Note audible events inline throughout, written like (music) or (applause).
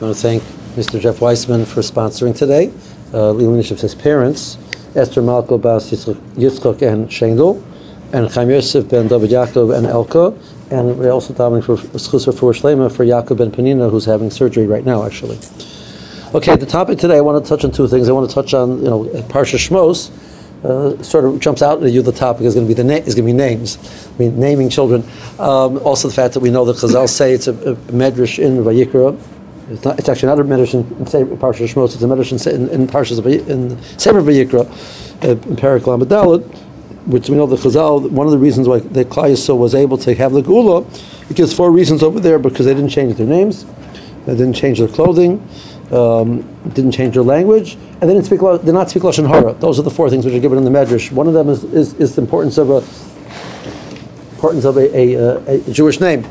I want to thank Mr. Jeff Weissman for sponsoring today. Uh, of his parents, Esther Malko Bas Yitzchok and Shendel, and Chaim Yosef ben David Yaakov and Elka, and we're also davening for Schusar for Shlema for Yaakov ben Penina, who's having surgery right now, actually. Okay, the topic today, I want to touch on two things. I want to touch on, you know, Parsha Shmos, uh, sort of jumps out at you. The topic is going to be the na- is going to be names. I mean, naming children. Um, also, the fact that we know that Chazal say it's a, a medrash in Vayikra, it's, not, it's actually not a medrash in Parsha Shmos. It's a medrash in, Parshas in Sefer Vayikra, uh, in Parak which we know the Chazal. One of the reasons why the Yisrael was able to have the Geula, it gives four reasons over there because they didn't change their names, they didn't change their clothing, um, didn't change their language, and they didn't speak. Did not speak lashon hara. Those are the four things which are given in the Medrash. One of them is, is, is the importance of a importance of a, a, a Jewish name.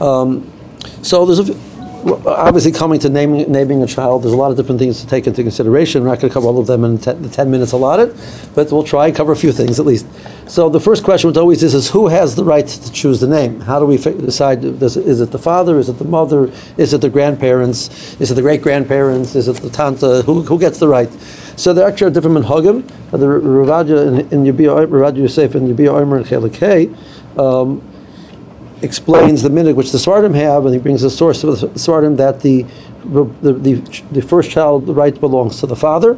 Um, so there's a obviously coming to naming, naming a child, there's a lot of different things to take into consideration. We're not going to cover all of them in ten, the 10 minutes allotted, but we'll try and cover a few things at least. So the first question, which always is, is who has the right to choose the name? How do we decide, does, is it the father, is it the mother, is it the grandparents, is it the great-grandparents, is it the tanta, who, who gets the right? So there actually are different minhagim. Uh, the Ravadia in, in Yabia, Yosef and Yabia Omer and Chelik explains the minhag which the Svardim have, and he brings a source of the Svardim that the the, the, the first child right belongs to the father.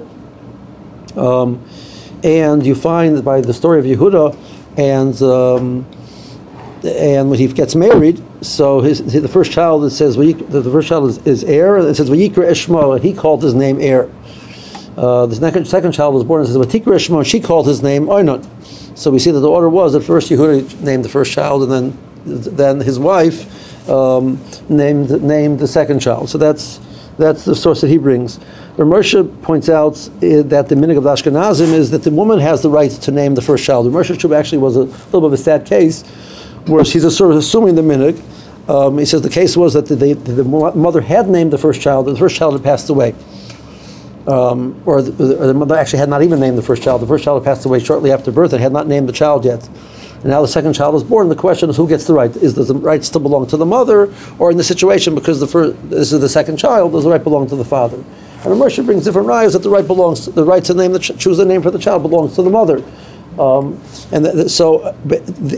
Um, and you find by the story of Yehuda and um, and when he gets married, so his, his the first child it says the first child is, is Er. It says Vayikra Eshmo, and he called his name Er. Uh, the second, second child was born and says Vatikra Eshmo, and she called his name Onan. So we see that the order was at first Yehuda named the first child, and then then his wife um, named named the second child. So that's that's the source that he brings. Ramersha points out uh, that the minhag of Ashkenazim is that the woman has the right to name the first child. Ramersha actually was a little bit of a sad case, where she's sort of assuming the minhag. Um, he says the case was that the, the, the, mother had named the first child, the first child had passed away. Um, or, the, or the mother actually had not even named the first child. The first child had passed away shortly after birth and had not named the child yet and now the second child is born. The question is who gets the right? Is the right still belong to the mother, or in the situation because the first, this is the second child, does the right belong to the father? And Ramersha brings different rayas that the right belongs, the right to name the ch- choose the name for the child belongs to the mother. Um, and so,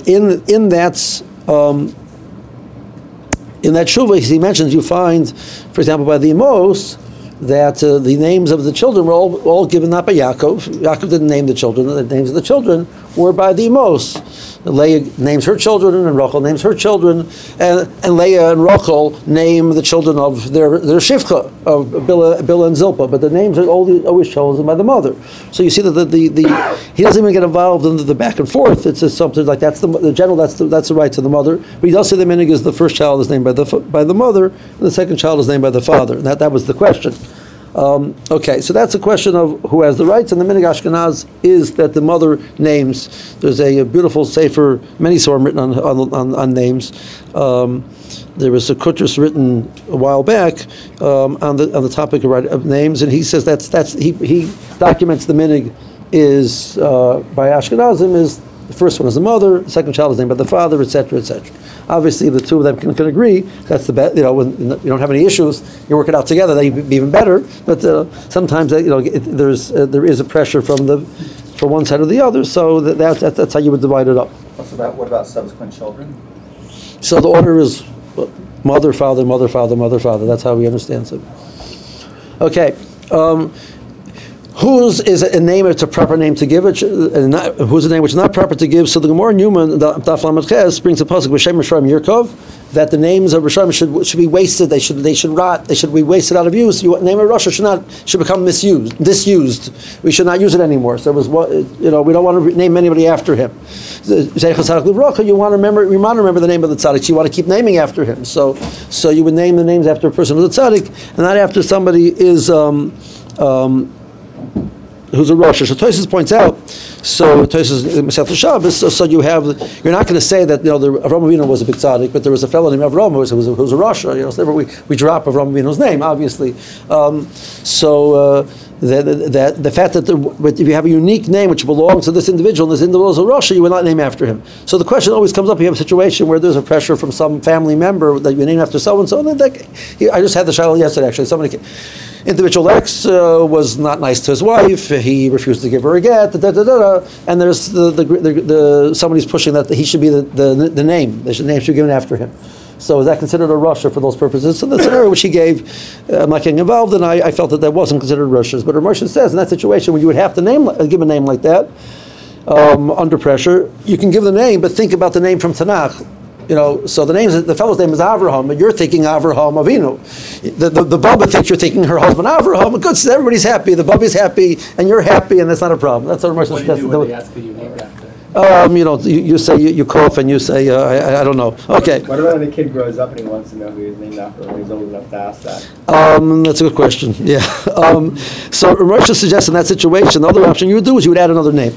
in in that. Um, in that shuvah, he mentions you find, for example, by the Emos, that uh, the names of the children were all, all given not by Yaakov. Yaakov didn't name the children. The names of the children were by the most. Leah names her children, and Rachel names her children, and, and Leah and Rachel name the children of their, their Shivcha, of Bilhah, Bilhah and Zilpah, but the names are always, always chosen by the mother. So you see that the, the, the, he doesn't even get involved in the, the back and forth. It's just something like that's the, the general, that's the, that's the right to the mother. But he does say the minhag is the first child is named by the, by the mother, and the second child is named by the father. And that, that was the question. Um, okay, so that's a question of who has the rights, and the minhag Ashkenaz is that the mother names. There's a, a beautiful sefer, many Sorim written on, on, on, on names. Um, there was a Kutris written a while back um, on the on the topic of, of, names, and he says that's that's he, he documents the minig is uh, by Ashkenazim is the first one is the mother, the second child is named by the father, etc., etc. Obviously, the two of them can, can agree. That's the best. You know, when you don't have any issues, you work it out together. That'd be even better. But uh, sometimes, you know, it, there's uh, there is a pressure from the from one side or the other. So that, that, that's how you would divide it up. What's about what about subsequent children? So the order is mother, father, mother, father, mother, father. That's how we understand it. Okay. Um, Whose is a name? It's a proper name to give it. Not, who's a name which is not proper to give? So the Gemara Newman, the Daf Ches, brings a pasuk with Shem Rishayim Yirkov that the names of Rishayim should should be wasted. They should they should rot. They should be wasted out of use. You, name of Rasha should not should become misused, disused. We should not use it anymore. So it was you know. We don't want to name anybody after him. You want to remember. You want to remember the name of the tzaddik. You want to keep naming after him. So so you would name the names after a person who's a tzaddik, and not after somebody is. Um, um, who's a Rosh. So Tosis points out. So Tosis Masechet Shabbos. So, so you have you're not going to say that you know the Avram Avinu was a big tzaddik, but there was a fellow named Avram who was, who was, a, who was a Rosh. You know, so we, we drop Avram Avinu's name, obviously. Um, so. Uh, that, that the fact that if you have a unique name which belongs to this individual, and this individual is a Rosh, you will not name after him. So the question always comes up: you have a situation where there's a pressure from some family member that you name after so and so. I just had the shaila yesterday. Actually, somebody. Came, individual X uh, was not nice to his wife. He refused to give her a get. Da, da, da, and there's the, the, the, the, somebody's pushing that he should be the, the, the name. The name should be given after him. So is that considered a Rasha for those purposes? So the scenario which he gave, uh, I'm not getting involved, and I, I felt that that wasn't considered Russia's. But Rashi says in that situation when you would have to name, uh, give a name like that um, under pressure, you can give the name, but think about the name from Tanakh you know, so the name, is, the fellow's name is Avraham, but you're thinking Avraham Avinu. The, the, the Bubba thinks you're thinking her husband Avraham. Good, so everybody's happy. The Bubby's happy, and you're happy, and that's not a problem. That's what Rashi What do you do when they ask you named after? Um, you know, you, you say you, you cough and you say uh, I, I don't know. Okay. What about when a kid grows up and he wants to know who he's named after when he's old enough to ask that? Um, that's a good question. (laughs) Yeah. Um, so Rashi suggests in that situation, the other option you would do is you would add another name.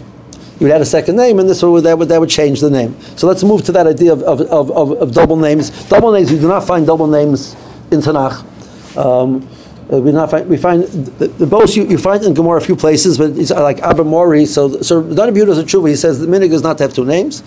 You would add a second name, and this would that would that would change the name. So let's move to that idea of, of, of, of, double names. Double names. We do not find double names in Tanakh. Um, uh, we not find we find the, the you, you find in Gemara a few places, but it's like Abba Mori. So so Yehuda is a tshuva. He says the minig is not to have two names.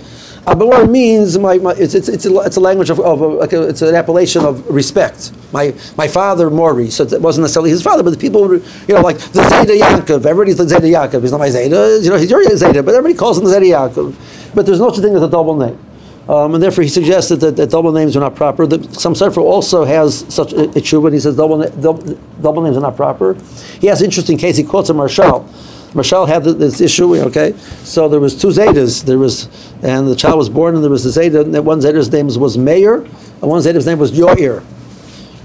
Abba Mori means my, my it's, it's, it's, a, it's a language of, of a, like a, it's an appellation of respect. My my father Mori, so it wasn't necessarily his father, but the people you know like the Zeta Yaakov. Everybody's the Zeta Yaakov. He's not my Zeta. You know he's your Zeta, but everybody calls him the Zeta Yaakov. But there's no such thing as a double name. Um, and therefore, he suggested that, that, double names are not proper. The, some Sefer also has such a, a tshuva, he says double, double, double, names are not proper. He has an interesting case. He quotes a Maharshal. Maharshal had this issue, okay? So there was two Zetas. There was, and the child was born, and there was a Zeta. And one Zeta's name was Meir, and one Zeta's name was Yoir.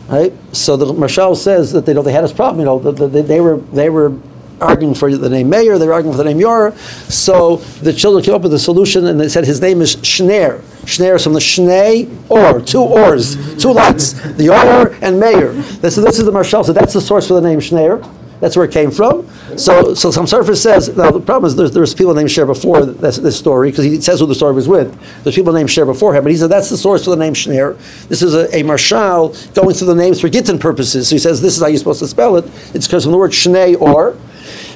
Right? So the Maharshal says that they, you know, they had this problem. You know, they, they were they were arguing for the name Meir, they were arguing for the name Yor. So the children came up with a solution and they said his name is Shner. Shner is from the Shnei Or, two ors, two lights, the Yor and Meir. This, this is the Maharshal, so that's the source for the name Shner. That's where it came from. So, so some surface says now the problem is there's, there's people named Sher before this, this story because he says who the story was with. There's people named Sher before him, but he said that's the source for the name Shner. This is a, a marshal going through the names for Gittin purposes. So he says this is how you're supposed to spell it. It's because from the word Shnei or.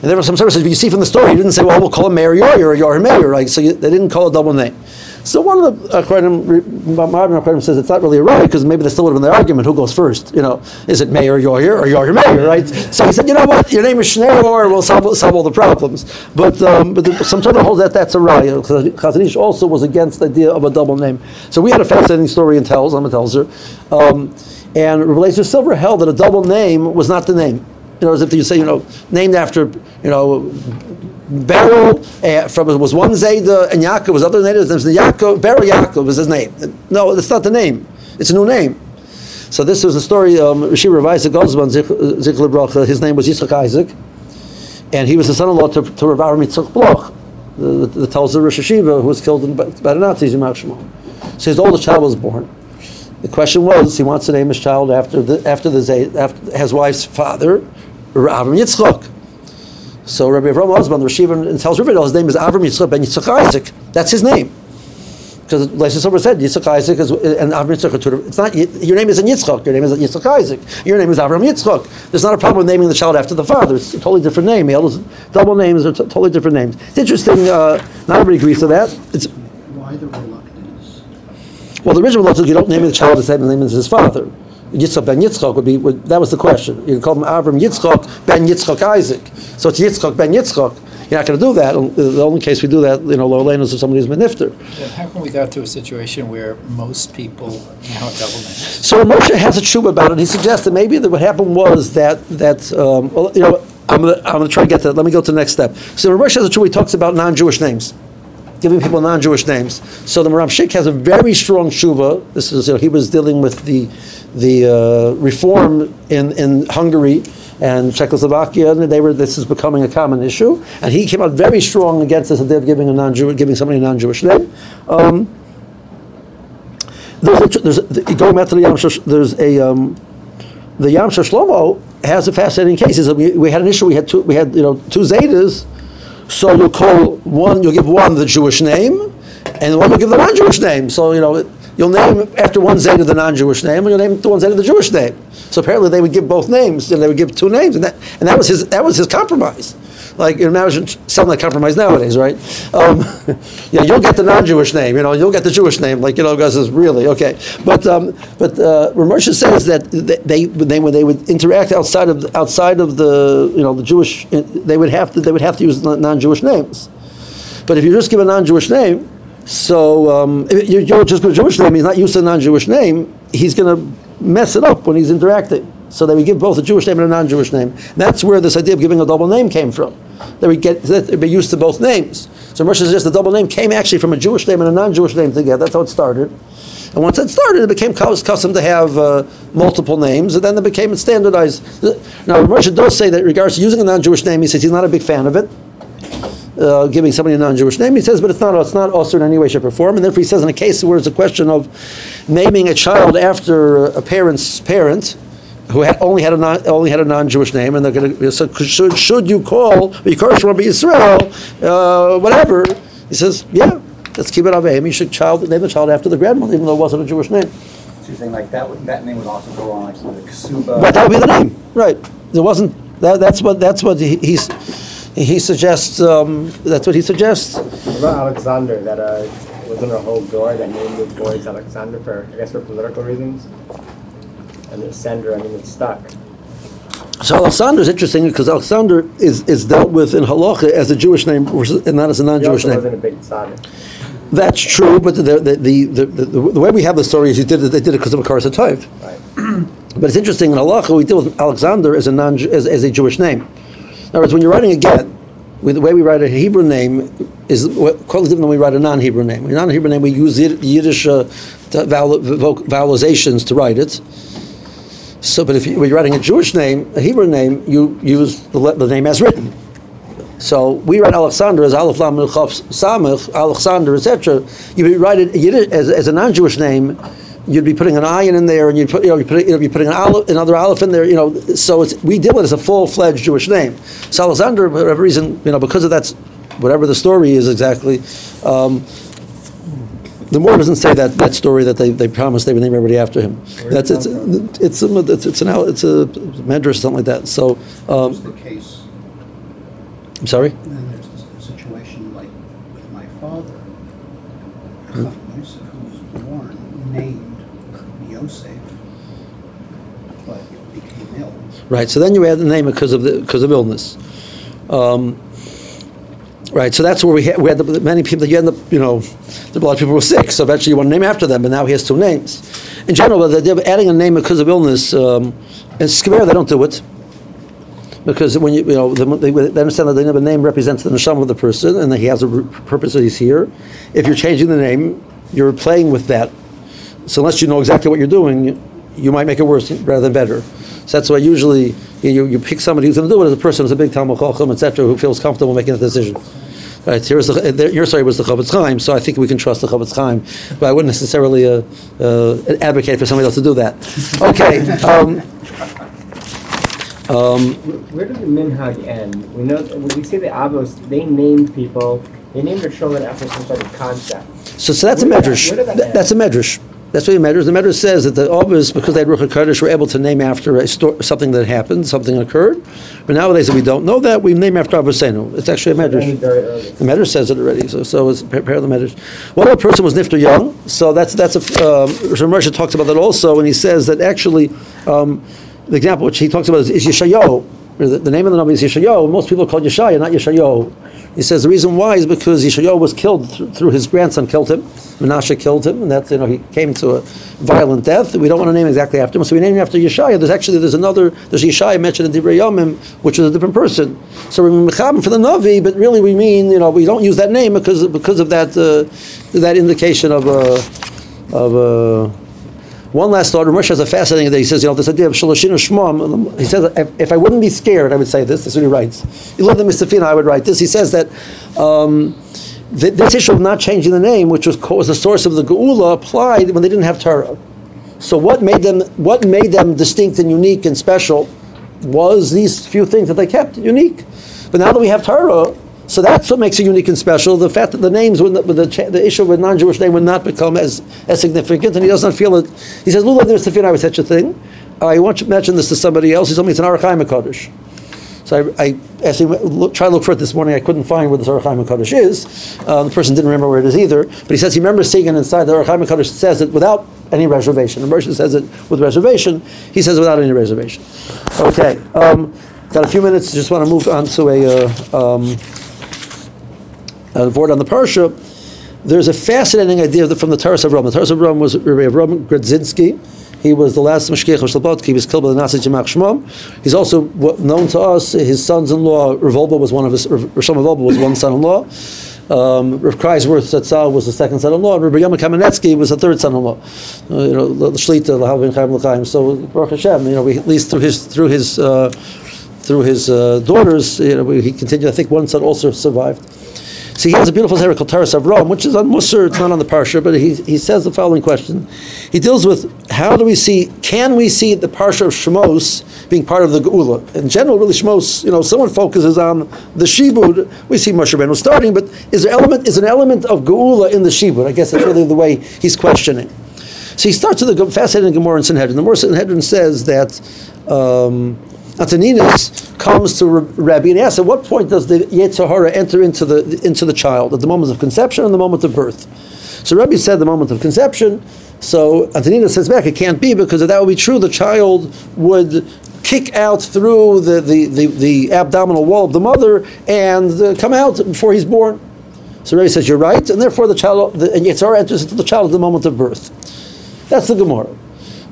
And there were some services, but you see from the story, he didn't say, well, we'll call him Mayor Yor or Yor Mayor, right? So you, they didn't call a double name. So one of the Akronim, modern Akronim says it's not really a right because maybe there still would have been the argument who goes first. You know, is it Mayor Yor or Yor Mayor, right? So he said, you know what, your name is Shneur or we'll solve, solve all the problems. But um, but the, some sort of holds that that's a right. Chazon Ish also was against the idea of a double name. So we had a fascinating story in Telz, I'm a Telzer. Um, and Relator Silver held that a double name was not the name. You know, as if you say, you know, named after, you know, Beryl uh, from it was one Zayda and Yaakov was other names. There's the Yaakov, Beryl Yaakov was his name. No, that's not the name. It's a new name. So this was a story. Um, Rashi Ravisa Gozman Zikla Bracha. His name was Yitzchak Isaac, and he was the son-in-law to, to Rav Aram Bloch, the, the, the Rosh Hashiva, who was killed in, by the Nazis in Shmuel. So his oldest child was born. The question was, he wants to name his child after the after the after his wife's father, Avram Yitzchok. So Rabbi Avram Osman, the Rashiva, tells Riverdale, his name is Avram Yitzchok ben Yitzchak Isaac. That's his name. Because like Silver said, Yitzchak Isaac is, and Avram Yitzchak, it's not, your name isn't Yitzchok, your name is Yitzchak Isaac. Your name is Avram Yitzchak. There's not a problem with naming the child after the father. It's a totally different name. Double names are t- totally different names. It's interesting, uh, not everybody agrees to that. It's, Why the? Well, the original reluctance, you don't name the child the same name as his father. Yitzchak ben Yitzchak would be, would, that was the question. You can call him Avram Yitzchak ben Yitzchak Isaac. So it's Yitzchak ben Yitzchak. You're not going to do that. The only case we do that, you know, lower lane is if somebody's been nifter. How come we got to a situation where most people now have double names? So Moshe has a tshuva about it. He suggests that maybe that what happened was that, that um, well, you know, I'm going to try to get to that. Let me go to the next step. So Moshe has a tshuva, he talks about non-Jewish names giving people non-Jewish names. So the Maharam Schick has a very strong shuva. This is you know, he was dealing with the the uh, reform in, in Hungary and Czechoslovakia, and they were this is becoming a common issue. And he came out very strong against this idea of giving a non-Jew, giving somebody a non-Jewish name. Um, there's a, there's a, going back to the Yam there's a um, the Yam Shlomo has a fascinating case. We, we had an issue. We had two. We had you know two zetas. So you'll call one. You'll give one the Jewish name, and one will give the non-Jewish name. So you know you'll name after one zeta the non-Jewish name, and you'll name the one zeta the Jewish name. So apparently they would give both names, and they would give two names, and that and that was his that was his compromise. Like imagine something like compromise nowadays, right? Um, (laughs) yeah, you'll get the non-Jewish name, you know, you'll get the Jewish name, like you know, guys is really okay. But um, but uh, Ramosha says that they they when they would interact outside of outside of the you know the Jewish, they would have to they would have to use non-Jewish names. But if you just give a non-Jewish name, so um, you you just a Jewish name, he's not used to a non-Jewish name. He's going to mess it up when he's interacting. So they would give both a Jewish name and a non-Jewish name. That's where this idea of giving a double name came from. They would get that be used to both names. So Moshe suggests the double name came actually from a Jewish name and a non-Jewish name together. That's how it started. And once it started, it became custom to have uh, multiple names, and then it became standardized. Now, Moshe does say that in regards to using a non-Jewish name, he says he's not a big fan of it uh, giving somebody a non-Jewish name. He says, but it's not it's not also in any way, shape, or form. And therefore, he says, in a case where it's a question of naming a child after a parent's parent who had, only had a non, only had a non-Jewish name, and they're going to so should should you call Yikosh Rabbi Yisrael, uh, whatever? He says, yeah, let's keep it Avim. You should child name the child after the grandmother, even though it wasn't a Jewish name. So you're saying like that, would- that name would also go on like the Ksuba? But that would be the name, right? There wasn't. That, that's what that's what he, he's. He suggests. Um, that's what he suggests. What about Alexander, that uh, wasn't a whole door that named the boys Alexander for, I guess, for political reasons? And the sender, I mean, it's stuck. So Alexander is interesting because Alexander is, is dealt with in halacha as a Jewish name and not as a non-Jewish name. wasn't a big tzaddik. That's true, but the the, the, the, the, the way we have the story is he did it, they did it because of a Karas Tov. Right. But it's interesting in halacha we deal with Alexander as a non as, as a Jewish name. In other words, when you're writing a get, we, the way we write a Hebrew name is quite different than we write a non-Hebrew name. A non-Hebrew name, we use Yiddish uh, vowel, to write it. So, but if you, you're writing a Jewish name, a Hebrew name, you use the, the name as written. So we write Alexander as Aleph Lam Mem Chaf Samech, Alexander, etc. You write it Yiddish, as, as a non-Jewish name. You'd be putting an ayin in there, and you'd put, you know, you put, you'd be putting an aleph, another aleph in there. You know, so we deal with it as a full-fledged Jewish name. So Alexander, for whatever reason, you know, because of that, whatever the story is exactly. Um, the Mormon doesn't say that, that story that they, they promised they would name everybody after him. That's it's it's a, it's it's an it's a medrash something like that. So um, It's the case. I'm sorry. And then there's this situation like with my father, Hmm. Yosef, who was born named Yosef, but became ill. Right. So then you add the name because of the because of illness. Um, right. So that's where we had, we had the, many people. You end up, you know, a lot of people were sick. So eventually you want to name after them, but now he has two names. In general, the idea of adding a name because of illness, um, in Skver they don't do it. Because when you, you know, the, they, they understand that the name- represents the neshama of the person, and that he has a purpose that he's here. If you're changing the name, you're playing with that. So unless you know exactly what you're doing, you, you might make it worse rather than better. So that's why usually you, you, you pick somebody who's going to do it as a person who's a big Talmud Chacham, etc., who feels comfortable making a decision. Right, here's the, there- your story was the Chafetz Chaim, so I think we can trust the Chafetz Chaim, but I wouldn't necessarily uh, uh, advocate for somebody else to do that. Okay, (laughs) um, um, Where did the minhag end? We know when we see the Avos. They named people. They named their children after some sort of concept. So, so that's a Where that- medrash. where did that That's a medrash. That's what a medrash. The medrash says that the Ovis, because they had Ruach HaKodesh, were able to name after a sto- something that happened, something occurred. But nowadays, if we don't know that, we name after Avosenu. It's actually a It medrash. The medrash says it already, so so it's prepare the medrash. One other person was Nifter Young, so that's that's a um, Rashi talks about that also, and he says that actually um, the example which he talks about is, is Yeshayo. The, the name of the number is Yeshayo. Most people call Yeshaya, not Yeshayo. He says the reason why is because Yeshayo was killed through, through his grandson killed him. Menashe killed him, and that's you know he came to a violent death. We don't want to name exactly after him, so we name him after Yeshaya. There's actually there's another there's Yeshaya mentioned in Divrei Yomim, which is a different person. So we're mechabim for the Navi, but really we mean you know we don't use that name because because of that uh, that indication of uh, of. Uh, one last thought. Ramesh has a fascinating thing. He says, you know, this idea of Shalashinu Shmom. He says, if, if I wouldn't be scared, I would say this. This is what he writes. You love the Mistafina, I would write this. He says that um, th- this issue of not changing the name, which was, was the source of the Geula, applied when they didn't have Torah. So what made them what made them distinct and unique and special was these few things that they kept unique. But now that we have Torah, so that's what makes it unique and special. The fact that the names, would not, the, the issue of a non-Jewish name would not become as, as significant, and he does not feel it. He says, "Lula, there's Safina with such a thing." I want to mention this to somebody else. He told me it's an Arachaim Kodesh. So I, I actually look, tried to look for it this morning. I couldn't find where the Arachaim Kodesh is. Uh, the person didn't remember where it is either. But he says he remembers seeing it inside. The Arachaim Kodesh says it without any reservation. The Mershon says it with reservation. He says it without any reservation. Okay. Um, got a few minutes. Just want to move on to a. Uh, um, a word on the parsha, there's a fascinating idea from the Toras Avraham. The Toras Avraham was Rabbi Avram Grodzinski. He was the last Mashgiach of Slobodki. He was killed by the Nazi Jemach Shmom. He's also known to us. His sons-in-law, Revolba was one of his. Wolbe was one son-in-law. Um, Rav Kreiswirth Zatzal was the second son-in-law, and Rabbi Yom Kamenetsky was the third son-in-law. Uh, you know, the Shlita, the Halvin Chaim L'chaim. So Baruch Hashem, you know, we, at least through his through his uh, through his uh, daughters, you know, we, he continued. I think one son also survived. So he has a beautiful called Toras Avraham, which is on Musar, it's not on the Parsha, but he, he says the following question. He deals with how do we see, can we see the Parsha of Shemos being part of the Geula? In general, really Shemos, you know, someone focuses on the Shibud, we see Moshe Rabbeinu starting, but is there element, is an element of Geula in the Shibud? I guess that's really the way he's questioning. So he starts with a fascinating Gemara in Sanhedrin. The Gemara in Sanhedrin says that um, Antoninus comes to Rabbi and asks, at what point does the Yetzer Hara enter into the into the child? At the moment of conception or the moment of birth? So Rabbi said the moment of conception. So Antoninus says back, it can't be because if that would be true, the child would kick out through the, the, the, the abdominal wall of the mother and uh, come out before he's born. So Rabbi says, you're right, and therefore the child, the Yetzer Hara enters into the child at the moment of birth. That's the Gemara.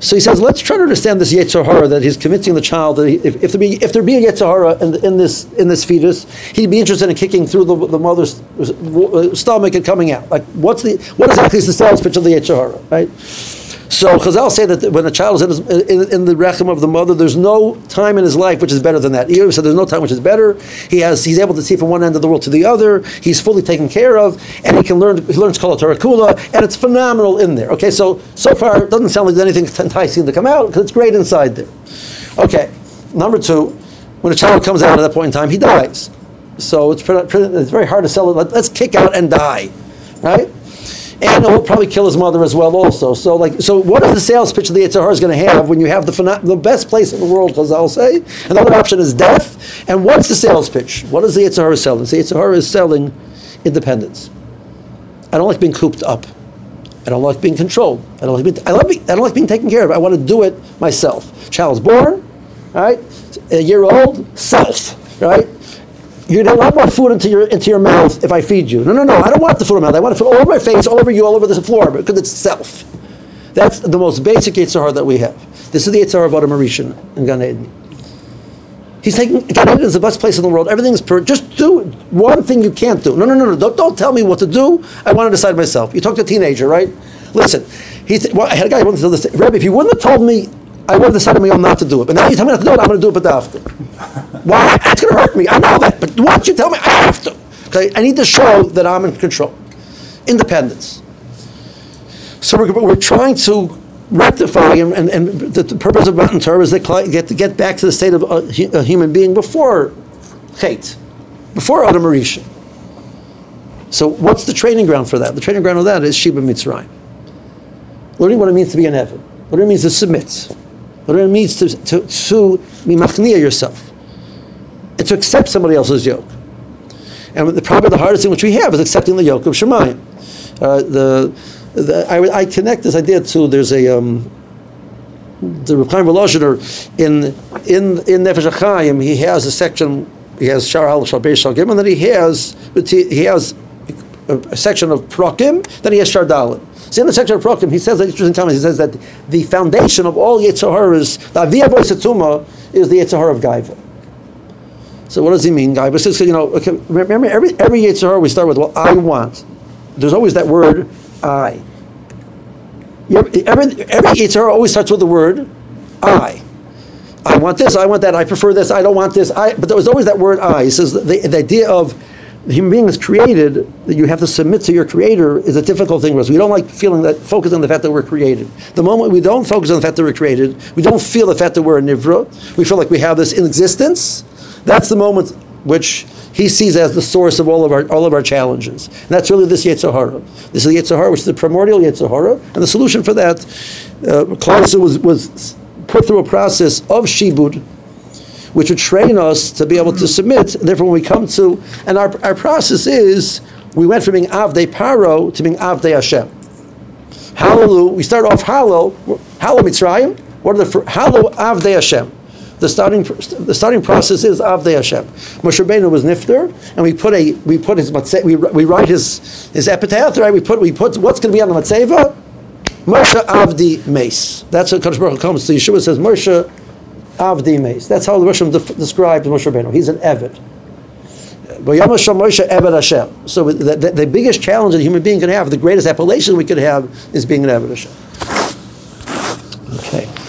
So he says, let's try to understand this Yetzer Hara that he's convincing the child that he, if, if there be if there be a Yetzer Hara in, in this in this fetus, he'd be interested in kicking through the, the mother's uh, stomach and coming out. Like what's the what exactly is the sales pitch of the Yetzer Hara, right? So Chazal say that when a child is in, his, in, in, the rechem of the mother, there's no time in his life which is better than that. He said there's no time which is better. He has he's able to see from one end of the world to the other. He's fully taken care of, and he can learn. He learns Kol Kula, and it's phenomenal in there. Okay, so so far it doesn't sound like there's anything enticing to come out because it's great inside there. Okay, number two, when a child comes out at that point in time, he dies. So it's pretty, pretty, it's very hard to sell it. Let's kick out and die, right? And he'll probably kill his mother as well also. So like, so what is the sales pitch the Yitzhar is going to have when you have the the best place in the world, Chazal say? Another option is death. And what's the sales pitch? What is the Yitzhar selling? The Yitzhar is selling independence. I don't like being cooped up. I don't like being controlled. I don't like being, I, love being, I don't like being taken care of. I want to do it myself. Child's born, right? A year old, self, right? You don't want more food into your into your mouth if I feed you. No, no, no. I don't want the food in my mouth. I want it all over my face, all over you, all over the floor, because it's self. That's the most basic Yitzhar that we have. This is the Yitzhar of Adam in Gan Eden. He's taking Gan Eden is the best place in the world. Everything's per. Just do one thing you can't do. No, no, no, no. Don't, don't tell me what to do. I want to decide myself. You talk to a teenager, right? Listen, he th- well, I had a guy to tell this. Rabbi, if you wouldn't have told me I would have decided on my own not to do it. But now you tell me not to do it, I'm going to do it but after. Why? It's going to hurt me. I know that. But once you tell me, I have to. Okay? I need to show that I'm in control. Independence. So we're, we're trying to rectify, and, and, and the, the, purpose of Matan Torah is to get, to get back to the state of uh, a, a uh, human being before hate, before Adam. So what's the training ground for that? The training ground of that is Sheba Mitzrayim. Learning what it means to be an Evan. What it means to submit. What it means to, to, to be machnia yourself. And to accept somebody else's yoke. And the, probably the hardest thing which we have is accepting the yoke of Shemayim. Uh, the, the, I, I, connect this idea to, there's a, um, the Reb Chaim in, in, in Nefesh HaChaim, he has a section, he has Shar Al Shal Beis Shal Gim, and then he has, he has a, a section of Prokim, then he has Shar Dalit. So in the section of Prokim, he says that interesting time. He says that the foundation of all Yitzhahar is the Aviyah Voisatuma is the Yitzhahar of Gaiva. So what does he mean, Gaiva? Says you know, okay, remember every every Yitzhahar we start with well, I want. There's always that word I. Every every Yitzhahar always starts with the word I. I want this. I want that. I prefer this. I don't want this. I. But there was always that word I. He says the, the idea of the human being is created, that you have to submit to your creator is a difficult thing for us. We don't like feeling that, focus on the fact that we're created. The moment we don't focus on the fact that we're created, we don't feel the fact that we're a nivra, we feel like we have this in existence, that's the moment which he sees as the source of all of our, all of our challenges. And that's really this Yetzirah. This is the Yetzirah, which is the primordial Yetzirah, and the solution for that, uh, was, was put through a process of shibud, which would train us to be able to mm-hmm. submit. And therefore, when we come to, and our, our process is, we went from being Avdei Paro to being Avdei Hashem. Hallelu, we start off Hallel, Hallel Mitzrayim, what are the, Hallel Avdei Hashem. The starting, the starting process is Avdei Hashem. Moshe Rabbeinu was Nifter, and we put a, we put his, matze- we, we write his, his epitaph, right? We put, we put, what's going to be on the Matzeva? Moshe Avdi Meis. That's what Kadosh Baruch Hu comes to. Yeshua says Moshe Avdi Meis. That's how the Rishon de- describes Moshe Rabbeinu. He's an Eved. So the, the, the, biggest challenge that a human being can have, the greatest appellation we could have, is being an Eved Hashem. Okay.